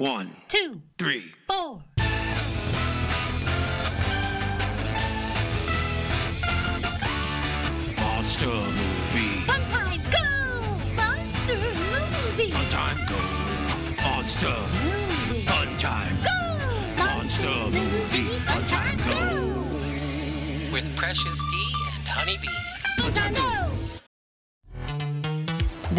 One, two, three. four. Monster movie. Fun time, go! Monster movie. Fun time go. Monster. Movie. Fun time. Go! Monster movie. Fun time go. with Precious D and Honeybee. Fun time, go!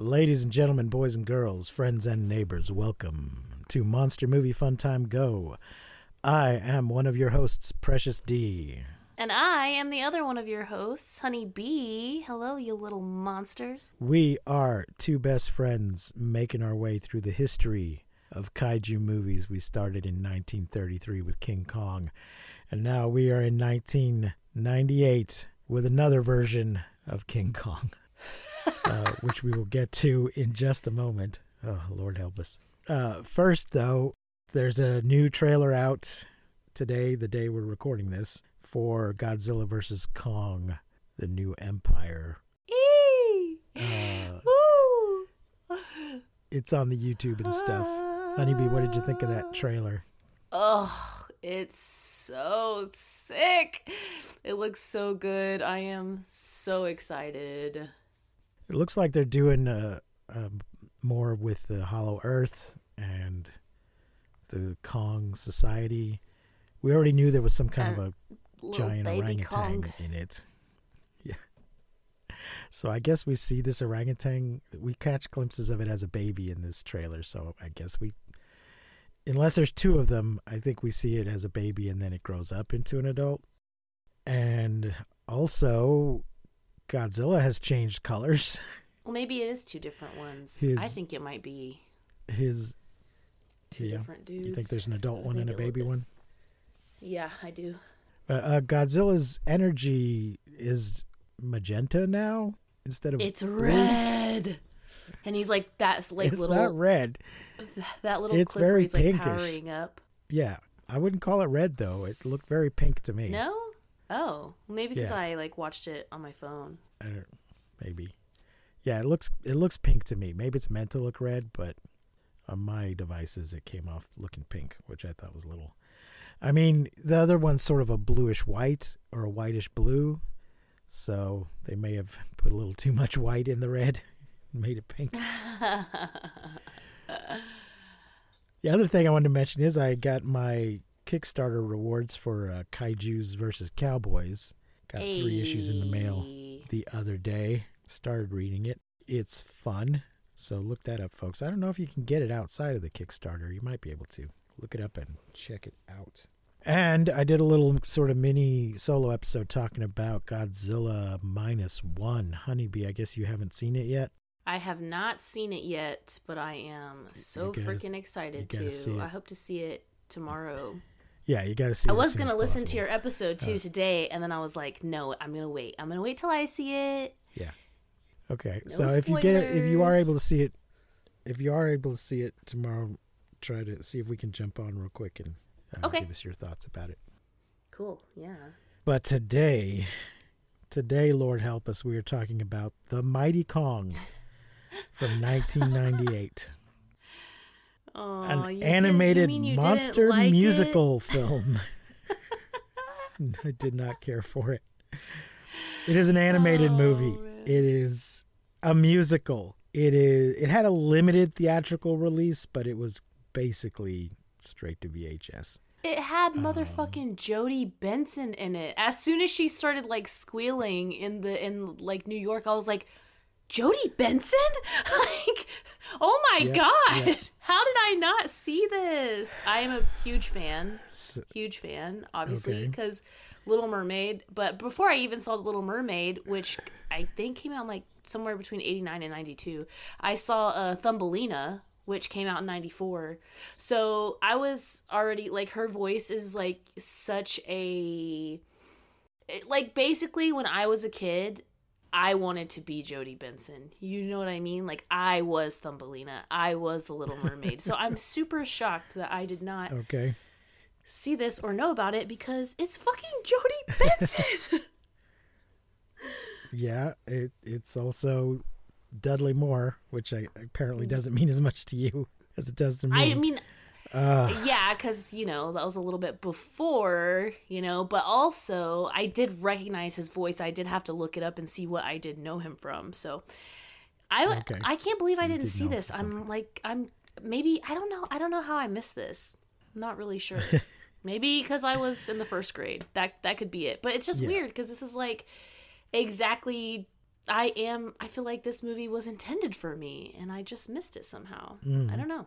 Ladies and gentlemen, boys and girls, friends and neighbors, welcome to Monster Movie Fun Time Go. I am one of your hosts, Precious D. And I am the other one of your hosts, Honey Bee. Hello, you little monsters. We are two best friends making our way through the history of kaiju movies. We started in 1933 with King Kong, and now we are in 1998 with another version of King Kong, uh, which we will get to in just a moment. Oh, Lord help us. Uh, first, though, there's a new trailer out today, the day we're recording this, for Godzilla vs. Kong, the new Empire. Eee! Uh, Woo! it's on the YouTube and stuff. Honeybee, what did you think of that trailer? Oh, it's so sick. It looks so good. I am so excited. It looks like they're doing uh, um, more with the Hollow Earth and the Kong Society. We already knew there was some kind of a giant orangutan Kong. in it. Yeah. So I guess we see this orangutan. We catch glimpses of it as a baby in this trailer. So I guess we, unless there's two of them, I think we see it as a baby and then it grows up into an adult. And also, Godzilla has changed colors. Well, maybe it is two different ones. His- I think it might be His two yeah. different dudes. You think there's an adult I one and a baby one? Yeah, I do. Uh, uh, Godzilla's energy is magenta now instead of It's blue. red. And he's like that's like it's little not red. that little it's clip where very he's like pinkish. powering up. Yeah, I wouldn't call it red though. It looked very pink to me. No? Oh, maybe because Yeah. I like watched it on my phone. I don't, maybe. Yeah, it looks it looks pink to me. Maybe it's meant to look red, but on my devices it came off looking pink, which I thought was a little. I mean, the other one's sort of a bluish white or a whitish blue, so they may have put a little too much white in the red, and made it pink. The other thing I wanted to mention is I got my Kickstarter rewards for uh, Kaiju's versus Cowboys. Got three issues in the mail the other day. Started reading it. It's fun. So look that up, folks. I don't know if you can get it outside of the Kickstarter. You might be able to. Look it up and check it out. And I did a little sort of mini solo episode talking about Godzilla minus one. Honeybee, I guess you haven't seen it yet. I have not seen it yet, but I am so gotta- freaking excited to. I hope to see it tomorrow. Yeah, you got to see. I was gonna listen to your episode too Uh. today, and then I was like, no, I'm gonna wait. I'm gonna wait till I see it. Yeah. Okay. No so if you get it, if you are able to see it, if you are able to see it tomorrow, try to see if we can jump on real quick and uh, Okay. give us your thoughts about it. Cool. Yeah. But today, today, Lord help us, we are talking about the Mighty Kong from 1998, An animated monster musical film. I did not care for it. It is an animated Oh, movie. man. It is a musical. It is. It had a limited theatrical release, but it was basically straight to VHS. It had um, motherfucking Jodi Benson in it. As soon as she started like squealing in the in like New York, I was like, Jodi Benson? like, oh my Yeah, god. yeah. How did I not see this? I am a huge fan. Huge fan, obviously, Okay. because Little Mermaid. But before I even saw The Little Mermaid, which I think came out like somewhere between 89 and 92, I saw uh, Thumbelina, which came out in 94. So I was already like her voice is like such a like basically when I was a kid, I wanted to be Jodi Benson. You know what I mean? Like I was Thumbelina. I was the Little Mermaid. so I'm super shocked that I did not Okay. see this or know about it because it's fucking Jodie Benson. Yeah, it it's also Dudley Moore, which I, apparently doesn't mean as much to you as it does to me. I mean, Uh, yeah, because you know that was a little bit before, you know, but also I did recognize his voice. I did have to look it up and see what I did know him from. So I, Okay. I can't believe So I didn't did see this. I'm like I'm maybe I don't know. I don't know how I missed this. I'm not really sure. maybe because I was in the first grade. That that could be it. But it's just Yeah. weird because this is like exactly. I am. I feel like this movie was intended for me, and I just missed it somehow. Mm. I don't know.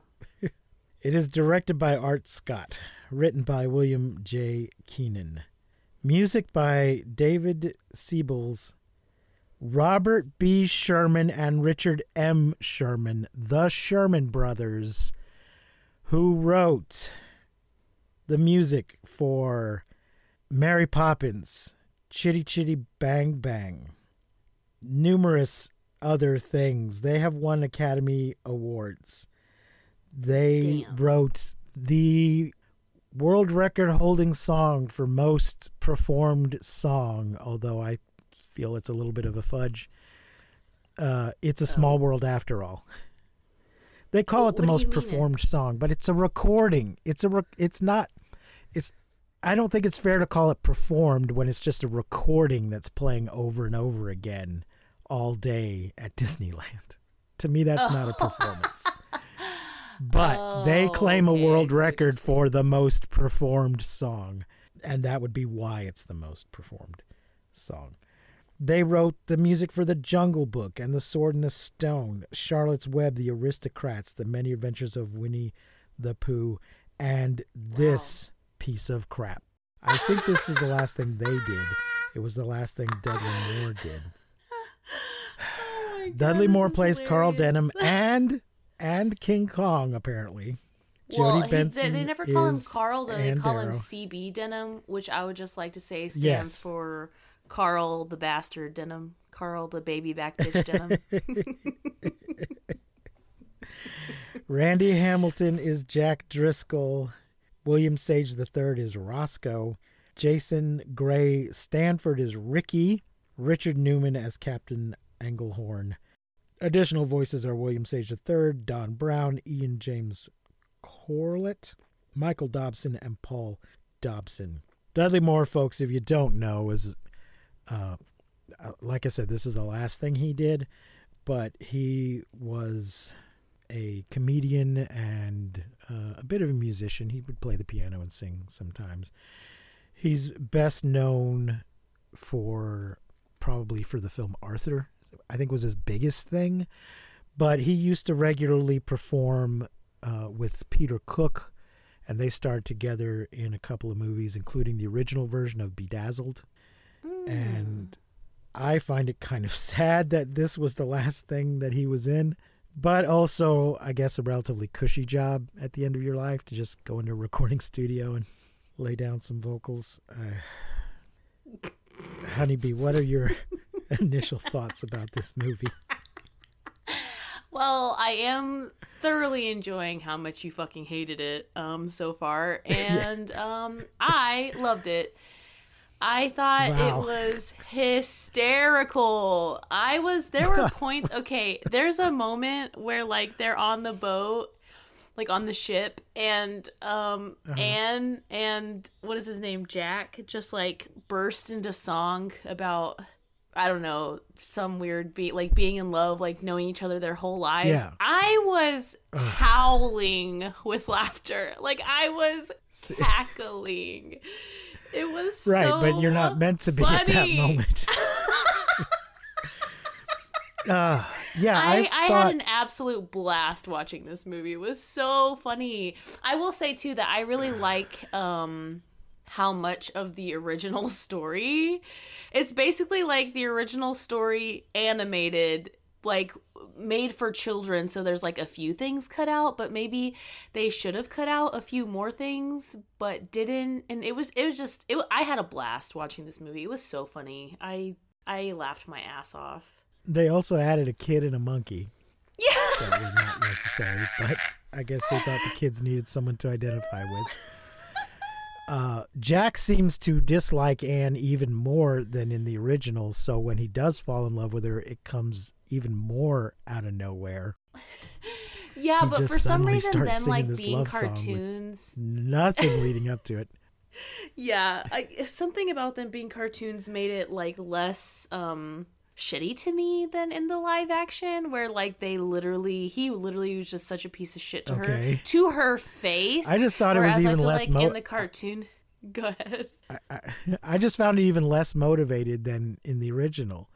It is directed by Art Scott, written by William J. Keenan, music by David Siebels, Robert B. Sherman, and Richard M. Sherman, the Sherman brothers, who wrote the music for Mary Poppins, Chitty Chitty Bang Bang, numerous other things. They have won Academy Awards. They Damn. wrote the world record holding song for most performed song, although I feel it's a little bit of a fudge. Uh, it's a small world after all. They call Well, it the most mean it- performed song, but it's a recording. It's a rec- it's not it's I don't think it's fair to call it performed when it's just a recording that's playing over and over again all day at Disneyland. To me that's not a performance. But they Oh, claim a okay, world see what you're record for the most performed song, and that would be why it's the most performed song. They wrote the music for The Jungle Book and The Sword and the Stone, Charlotte's Web, The Aristocats, The Many Adventures of Winnie the Pooh, and this piece of crap. I think this was the last thing they did. It was the last thing Dudley Moore did. Oh God, Dudley Moore plays Carl. Denham and and King Kong apparently. Well, he- Benson they, they never call him Carl, though. They call him CB Denham, which I would just like to say stands Yes. for Carl the Bastard Denham, Carl the baby back bitch Denham. Randy Hamilton is Jack Driscoll. William Sage III is Roscoe. Jason Gray Stanford is Ricky. Richard Newman as Captain Englehorn. Additional voices are William Sage III, Don Brown, Ian James Corlett, Michael Dobson, and Paul Dobson. Dudley Moore, folks, if you don't know, is uh, uh, like I said, this is the last thing he did, but he was a comedian and uh, a bit of a musician. He would play the piano and sing sometimes. He's best known for probably for the film Arthur. I think was his biggest thing, but he used to regularly perform uh, with Peter Cook, and they starred together in a couple of movies, including the original version of Bedazzled. And I find it kind of sad that this was the last thing that he was in, but also, I guess, a relatively cushy job at the end of your life to just go into a recording studio and lay down some vocals. Uh, Honeybee, what are your initial thoughts about this movie? well, I am thoroughly enjoying how much you fucking hated it um, so far, and um, I loved it. I thought Wow. it was hysterical. I was there were points okay, there's a moment where like they're on the boat like on the ship and um Anne and what is his name Jack just like burst into song about I don't know some weird beat like being in love like knowing each other their whole lives. Yeah. I was howling with laughter. Like I was cackling. It was Right, so but you're not meant to be at that moment. uh, yeah, I, I, I had an absolute blast watching this movie. It was so funny. I will say too that I really like um how much of the original story. It's basically like the original story animated like made for children so there's like a few things cut out but maybe they should have cut out a few more things but didn't and it was it was just it i had a blast watching this movie it was so funny i i laughed my ass off They also added a kid and a monkey. yeah That was not necessary, but I guess they thought the kids needed someone to identify with. Uh, Jack seems to dislike Anne even more than in the original, so when he does fall in love with her, it comes even more out of nowhere. yeah He but for some reason them like being cartoons Nothing leading up to it. yeah I, something about them being cartoons made it like less um shitty to me than in the live action where like they literally he literally was just such a piece of shit to her to her face. I just thought it was I even less like mo- in the cartoon. Go ahead. I just found it even less motivated than in the original.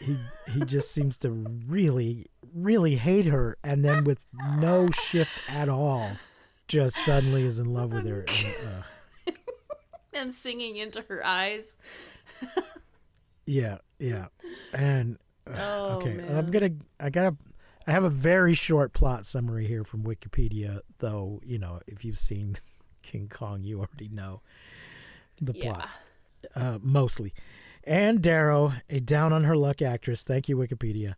He he just seems to really really hate her, and then with no shift at all, just suddenly is in love with her. And, uh, and singing into her eyes yeah, yeah, and uh, Oh, okay, man. I'm gonna I gotta I have a very short plot summary here from Wikipedia, though you know if you've seen King Kong, you already know the plot. yeah uh, mostly. Anne Darrow, a down on her luck actress, thank you, Wikipedia,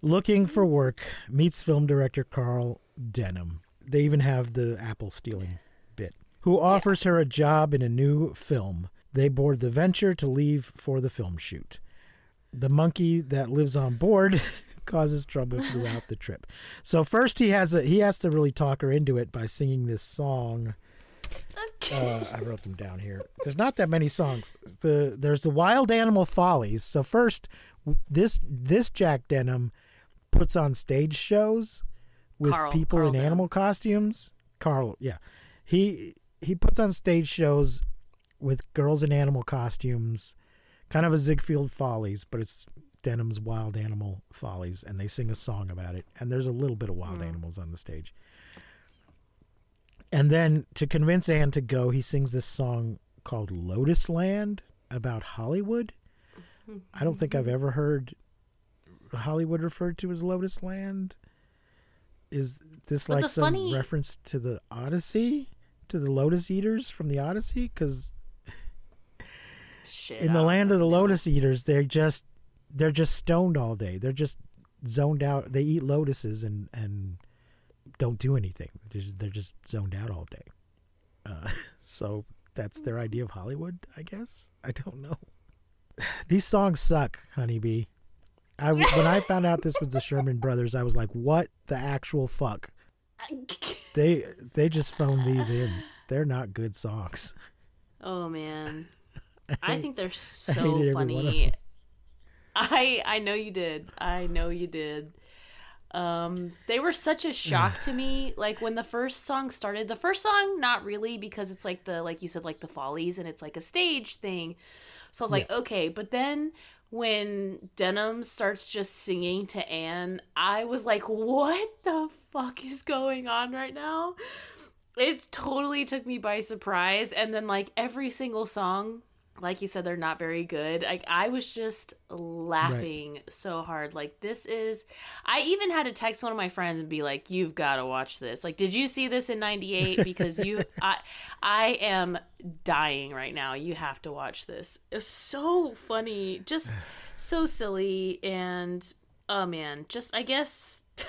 looking for work, meets film director Carl Denham. They even have the apple stealing bit, who offers her a job in a new film. They board the Venture to leave for the film shoot. The monkey that lives on board causes trouble throughout the trip. So first he has a he has to really talk her into it by singing this song. Uh, I wrote them down here. There's not that many songs. The there's the Wild Animal Follies. So first, this this Jack Denham puts on stage shows with Carl- people Carl in Denham. animal costumes. Carl, yeah, he he puts on stage shows with girls in animal costumes, kind of a Ziegfeld Follies, but it's Denham's Wild Animal Follies, and they sing a song about it. And there's a little bit of wild Hmm. animals on the stage. And then to convince Anne to go, he sings this song called Lotus Land about Hollywood. I don't think I've ever heard Hollywood referred to as Lotus Land. Is this But like some funny- reference to the Odyssey? To the Lotus Eaters from the Odyssey? Because shit in the land of the lotus eaters they're just they're just stoned all day. They're just zoned out. They eat lotuses and and don't do anything. They're just, they're just zoned out all day. Uh, so that's their idea of hollywood i guess? I don't know. These songs suck honeybee. I when i found out this was the sherman brothers i was like what the actual fuck? They they just phoned these in. They're not good songs. Oh man I think they're so hated every one of funny. I I know you did. I know you did. Um, they were such a shock to me. Like when the first song started, the first song, not really, because it's like the like you said, like the Follies, and it's like a stage thing. So I was like, okay, but then when Denham starts just singing to Anne, I was like, what the fuck is going on right now? It totally took me by surprise. And then like every single song, like you said, they're not very good. Like I was just laughing so hard. Like this is I even had to text one of my friends and be like, You've gotta watch this. Like, did you see this in ninety eight? Because you I I am dying right now. You have to watch this. It's so funny. Just so silly and oh man, just I guess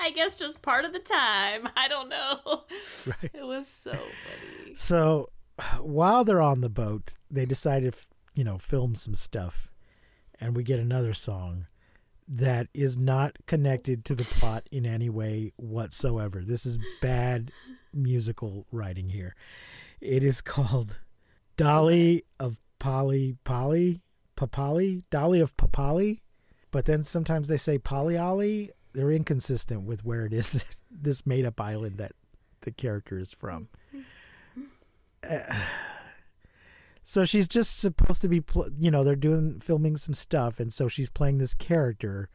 I guess just part of the time. I don't know. Right. It was so funny. So while they're on the boat, they decide to, you know, film some stuff, and we get another song that is not connected to the plot in any way whatsoever. This is bad musical writing here. It is called Dolly of Polly Polly Papali Dolly of Papali, but then sometimes they say "Polly Polyolly. They're inconsistent with where it is this made up island that the character is from. so she's just supposed to be pl- you know they're doing filming some stuff and so she's playing this character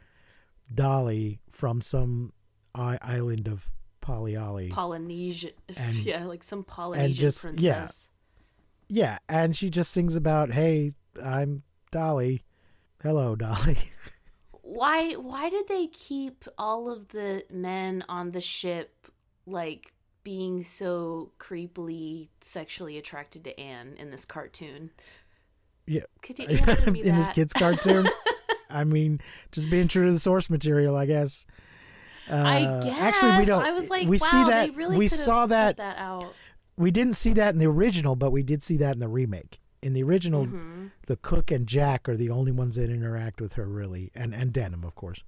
dolly from some I- island of polyolly Polynesian, And- yeah, like some Polynesian just- yeah. princess. yeah and she just sings about hey i'm dolly hello dolly why why did they keep all of the men on the ship like being so creepily sexually attracted to Anne in this cartoon? Yeah. Could you answer me in this kid's cartoon. I mean, just being true to the source material, I guess. Uh, I guess. Actually, we don't. I was like, we wow, see that. they really we saw that. that out. We didn't see that in the original, but we did see that in the remake. In the original, Mm-hmm. the cook and Jack are the only ones that interact with her, really, and and Denham, of course.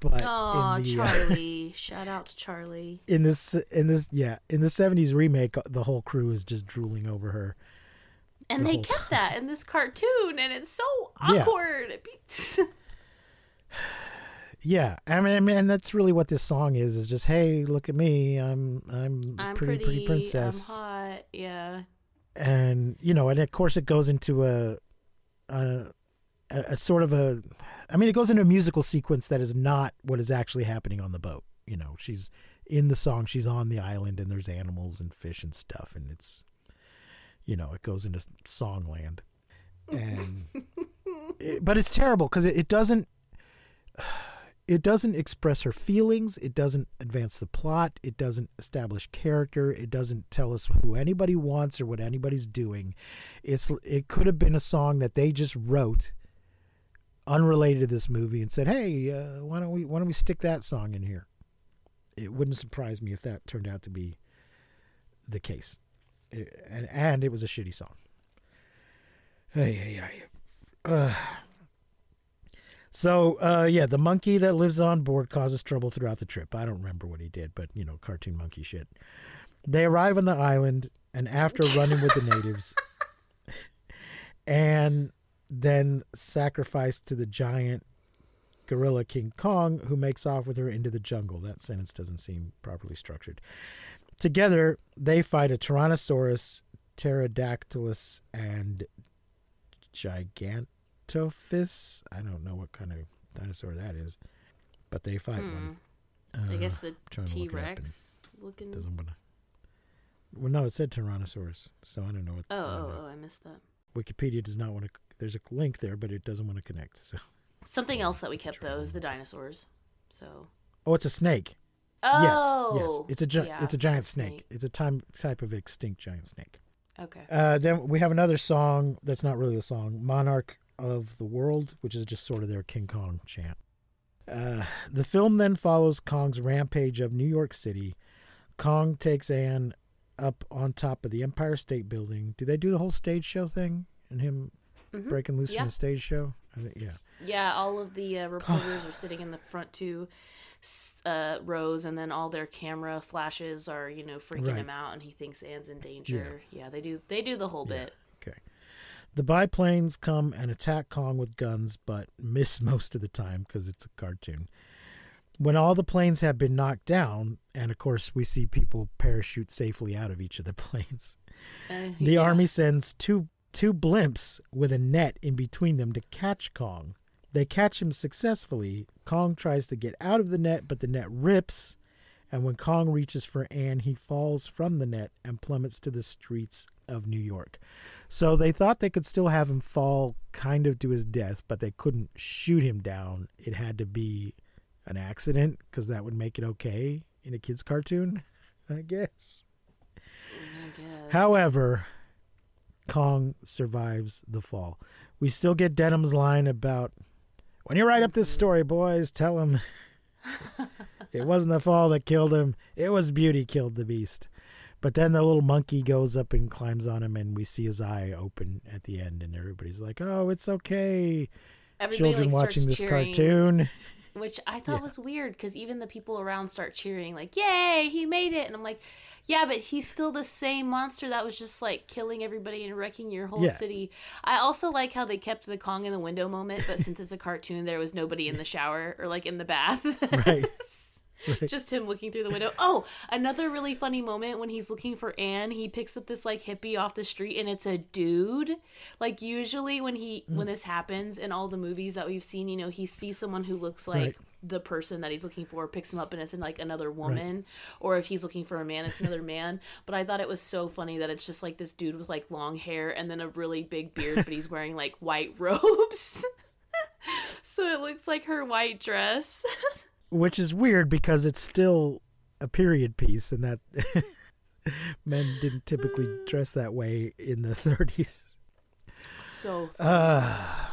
But Oh, in the, uh, Charlie! Shout out to Charlie. in this, in this, yeah, in the '70s remake, the whole crew is just drooling over her. And the they kept that in this cartoon, and it's so awkward. Be- Yeah, I mean, I mean, and that's really what this song is. Is just, hey, look at me, I'm, I'm, I'm pretty, pretty, pretty princess. I'm hot. Yeah. and you know, and of course it goes into a, a, a, a sort of a, I mean, it goes into a musical sequence that is not what is actually happening on the boat. You know, she's in the song, she's on the island, and there's animals and fish and stuff, and it's, you know, it goes into songland, and, it- but it's terrible because it, it doesn't. It doesn't express her feelings. It doesn't advance the plot. It doesn't establish character. It doesn't tell us who anybody wants or what anybody's doing. It's it could have been a song that they just wrote, unrelated to this movie, and said, "Hey, uh, why don't we why don't we stick that song in here?" It wouldn't surprise me if that turned out to be the case, It- and and it was a shitty song. Hey, hey, hey. Uh, so, uh, yeah, the monkey that lives on board causes trouble throughout the trip. I don't remember what he did, but, you know, cartoon monkey shit. They arrive on the island, and after running with the natives, and then sacrificed to the giant gorilla King Kong, who makes off with her into the jungle. That sentence doesn't seem properly structured. Together, they fight a Tyrannosaurus, Pterodactylus, and Gigantophis. I don't know what kind of dinosaur that is, but they fight one. I Uh, guess the trying to look it up T Rex looking. doesn't want to. Well, no, it said Tyrannosaurus, so I don't know what. Oh, I oh, oh, I missed that. Wikipedia does not want to. There's a link there, but it doesn't want to connect. So, Something else that we kept though is the dinosaurs. So. oh, it's a snake. Oh. Yes, yes, it's a gi- yeah, it's a giant that's snake. It's a time type of extinct giant snake. Okay. Uh, then we have another song that's not really a song, "Monarch of the World," which is just sort of their King Kong chant. Uh, the film then follows Kong's rampage of New York City. Kong takes Anne up on top of the Empire State Building. Do they do the whole stage show thing and him breaking loose Mm-hmm. Yeah. from the stage show? I think, yeah. Yeah, all of the uh, reporters are sitting in the front two uh, rows, and then all their camera flashes are, you know, freaking Right. him out, and he thinks Anne's in danger. Yeah, they do. They do the whole bit. Okay. The biplanes come and attack Kong with guns, but miss most of the time because it's a cartoon. When all the planes have been knocked down, and of course we see people parachute safely out of each of the planes, Uh, the yeah. army sends two two blimps with a net in between them to catch Kong. They catch him successfully. Kong tries to get out of the net, but the net rips, and when Kong reaches for Anne, he falls from the net and plummets to the streets of New York. So they thought they could still have him fall kind of to his death, but they couldn't shoot him down. It had to be an accident because that would make it okay in a kid's cartoon, I guess. I guess. However, Kong survives the fall. We still get Denham's line about when you write up this story, boys, tell him it wasn't the fall that killed him, it was beauty killed the beast. But then the little monkey goes up and climbs on him, and we see his eye open at the end, and everybody's like, "Oh, it's okay." Everybody Children like, watching this cheering, cartoon. Which I thought was weird because even the people around start cheering, like, "Yay, he made it!" And I'm like, "Yeah, but he's still the same monster that was just like killing everybody and wrecking your whole Yeah. city." I also like how they kept the Kong in the window moment, but since it's a cartoon, there was nobody in the shower or like in the bath. Right. just him looking through the window. Oh, another really funny moment when he's looking for Anne, he picks up this like hippie off the street and it's a dude. Like usually when he Mm. when this happens in all the movies that we've seen, you know, he sees someone who looks like Right. the person that he's looking for, picks him up and it's in like another woman, or if he's looking for a man, it's another man. But I thought it was so funny that it's just like this dude with like long hair and then a really big beard, but he's wearing like white robes. So it looks like her white dress. Which is weird because it's still a period piece, and that men didn't typically dress that way in the 30s. so Uh,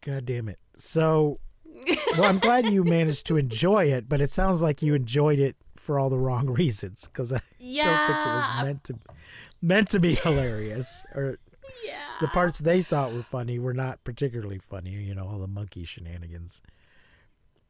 God damn it. So, well, I'm glad you managed to enjoy it, but it sounds like you enjoyed it for all the wrong reasons because I yeah. don't think it was meant to meant to be hilarious or Yeah. the parts they thought were funny were not particularly funny. You know, all the monkey shenanigans.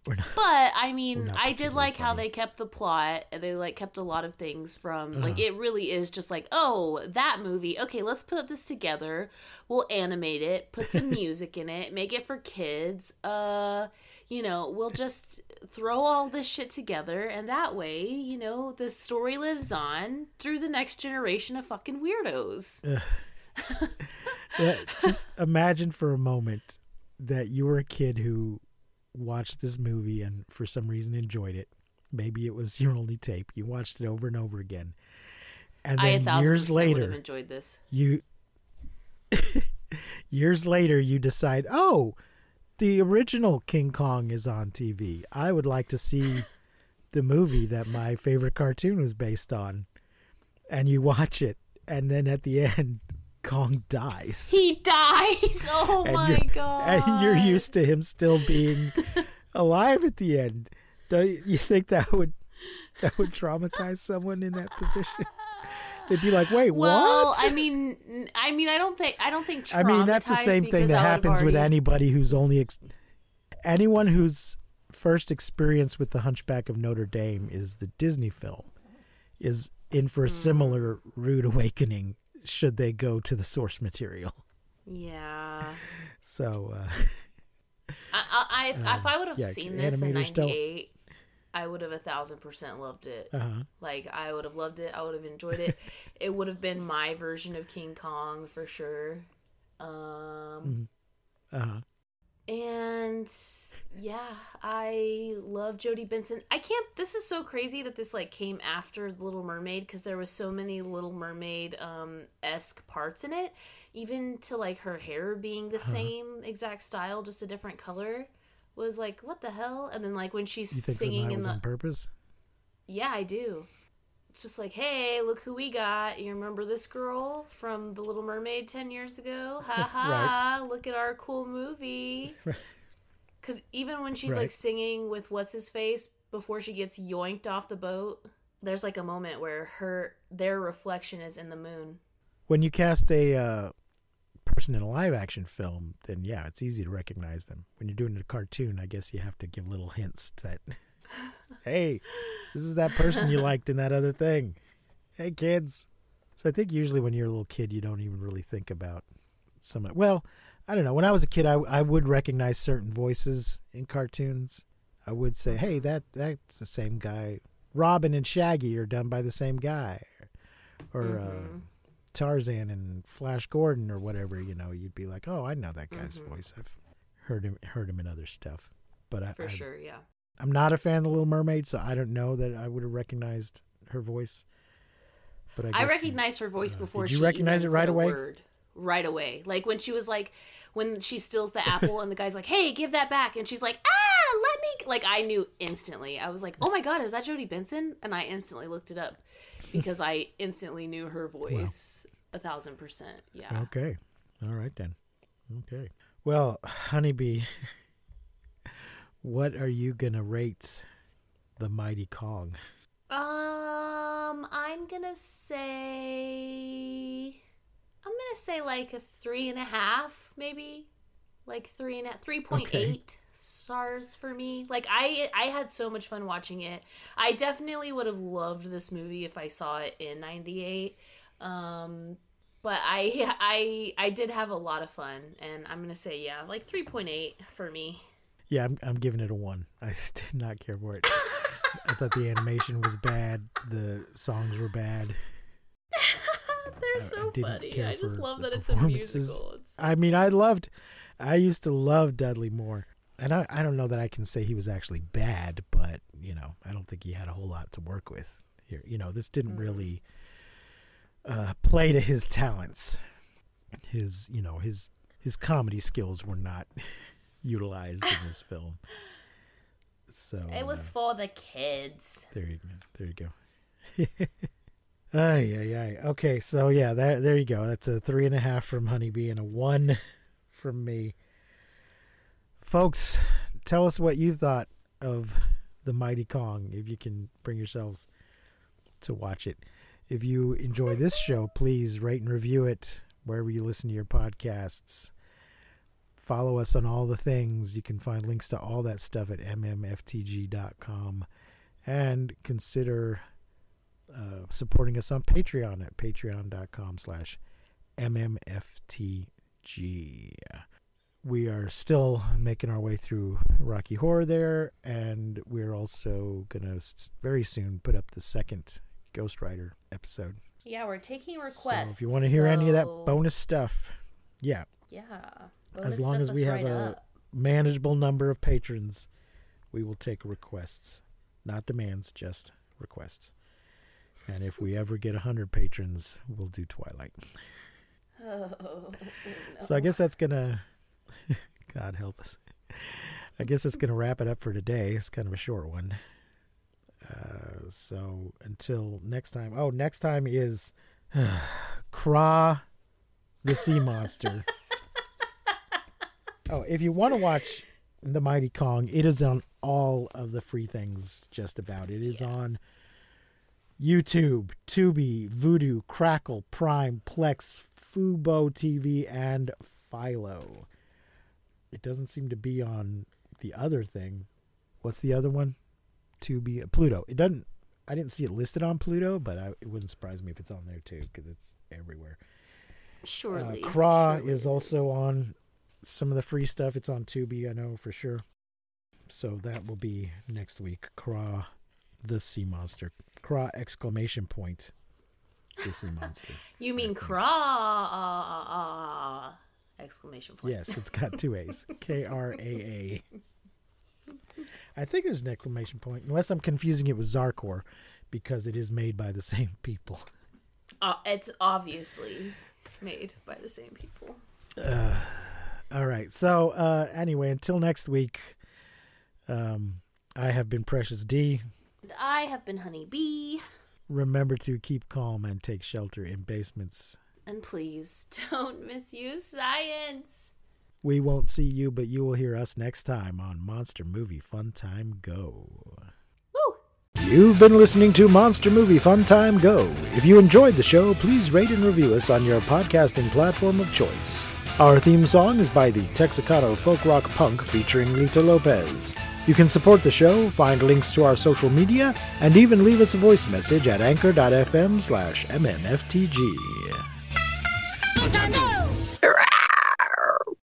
Not, But I mean, I did like how they kept the plot. and They like kept a lot of things from like Uh-huh. it really is just like, oh, that movie. Okay, let's put this together. We'll animate it, put some music in it, make it for kids. Uh, you know, we'll just throw all this shit together and that way, you know, the story lives on through the next generation of fucking weirdos. Yeah, just imagine for a moment that you were a kid who watched this movie and for some reason enjoyed it. Maybe it was your only tape. You watched it over and over again. And then years percent would have later, enjoyed this. you years later you decide, "Oh, the original King Kong is on TV. I would like to see the movie that my favorite cartoon was based on." And you watch it, and then at the end Kong dies. He dies. Oh and my god. And you're used to him still being alive at the end. Do you think that would that would traumatize someone in that position? They'd be like, "Wait, what? Well, what?" I mean, I mean, I don't think, I don't think. I mean, that's the same thing that happens with anybody who's only ex- anyone whose first experience with the Hunchback of Notre Dame is the Disney film is in for a Hmm. similar rude awakening should they go to the source material. Yeah, So, uh, I, I, I if, I would have yeah, seen this in animators don't- '98, I would have a thousand percent loved it. uh-huh. Like, I would have loved it. I would have enjoyed it. it would have been my version of King Kong for sure. Um, Uh-huh. And yeah i love jodi benson. I can't this is so crazy that this like came after little mermaid because there was so many little mermaid um esque parts in it even to like her hair being the same exact style just a different color was like what the hell? And then like when she's singing in the on purpose? yeah i do it's just like hey look who we got. You remember this girl from the little mermaid 10 years ago? Ha ha look at our cool movie. Because even when she's like singing with what's his face before she gets yoinked off the boat there's like a moment where her their reflection is in the moon. When you cast a uh, person in a live action film, then yeah, it's easy to recognize them. When you're doing a cartoon, I guess you have to give little hints that, hey, this is that person you liked in that other thing. Hey, kids. So I think usually when you're a little kid, you don't even really think about some. Well, I don't know. When I was a kid, I, I would recognize certain voices in cartoons. I would say, mm-hmm. hey, that that's the same guy. Robin and Shaggy are done by the same guy. Or uh, mm-hmm. Tarzan and Flash Gordon or whatever, you know, you'd be like, "Oh, I know that guy's mm-hmm. voice. I've heard him heard him in other stuff." But I, for I, sure yeah I'm not a fan of the Little Mermaid, so I don't know that I would have recognized her voice. But I, I recognized her voice uh, before did you she recognize it right away? word. Right away, like when she was like, when she steals the apple and the guy's like, "Hey, give that back," and she's like, "Ah, let me." Like I knew instantly. I was like, "Oh my god, is that Jodi Benson?" And I instantly looked it up because I instantly knew her voice a thousand percent. Yeah. Okay. All right then. Okay. Well, honeybee, what are you gonna rate the mighty Kong? Um, I'm gonna say, I'm gonna say like a three and a half, maybe, like three and a three point eight stars for me. Like I, I had so much fun watching it. I definitely would have loved this movie if I saw it in '98. Um, but I, I, I did have a lot of fun, and I'm gonna say yeah, like three point eight for me. Yeah, I'm I'm giving it a one. I did not care for it. I thought the animation was bad. The songs were bad. They're I so didn't funny. I just love that it's a musical. It's I mean, I loved. I used to love Dudley Moore, and I I don't know that I can say he was actually bad, but you know, I don't think he had a whole lot to work with here. You know, this didn't really uh, play to his talents. His you know his his comedy skills were not utilized in this film. So It was uh, for the kids. there you go. There you go. Ay, ay, ay. Okay, so yeah, there, there you go. That's a three and a half from Honeybee and a one from me. Folks, tell us what you thought of the Mighty Kong. If you can bring yourselves to watch it. If you enjoy this show, please rate and review it wherever you listen to your podcasts. Follow us on all the things. You can find links to all that stuff at mmftg.com. And consider uh, supporting us on Patreon at patreon.com slash mmftg. We are still making our way through Rocky Horror there, and we're also going to very soon put up the second Ghost Rider episode. Yeah, we're taking requests. So if you want to hear any of that bonus stuff, yeah, yeah, as long as we have right a up. manageable number of patrons, we will take requests, not demands, just requests. And if we ever get a hundred patrons, we'll do Twilight. Oh, no. So I guess that's gonna, God help us. I guess that's gonna wrap it up for today. It's kind of a short one. Uh, so until next time. Oh, next time is Kraa, the sea monster. Oh, if you want to watch the Mighty Kong, it is on all of the free things. Just about. It is on YouTube, Tubi, Vudu, Crackle, Prime, Plex, Fubo TV, and Philo. It doesn't seem to be on the other thing. What's the other one? Tubi, Pluto. It doesn't. I didn't see it listed on Pluto, but I, it wouldn't surprise me if it's on there too because it's everywhere. surely. Uh, Kraa surely is also on some of the free stuff. It's on Tubi, I know for sure. So that will be next week. Kraa, the sea monster. Kraa exclamation point. The sea monster. You mean kraa? Exclamation point. yes, it's got two A's. K R A A. I think there's an exclamation point, unless I'm confusing it with Zarkorr, because it is made by the same people. Uh, it's obviously made by the same people. All right. So uh, anyway, until next week, um, I have been Precious D. And I have been Honey Bee. Remember to keep calm and take shelter in basements. And please don't misuse science. We won't see you, but you will hear us next time on Monster Movie Fun Time Go. Woo! You've been listening to Monster Movie Fun Time Go. If you enjoyed the show, please rate and review us on your podcasting platform of choice. Our theme song is by the Texacato folk rock punk featuring Lita Lopez. You can support the show, find links to our social media, and even leave us a voice message at anchor.fm slash mmftg.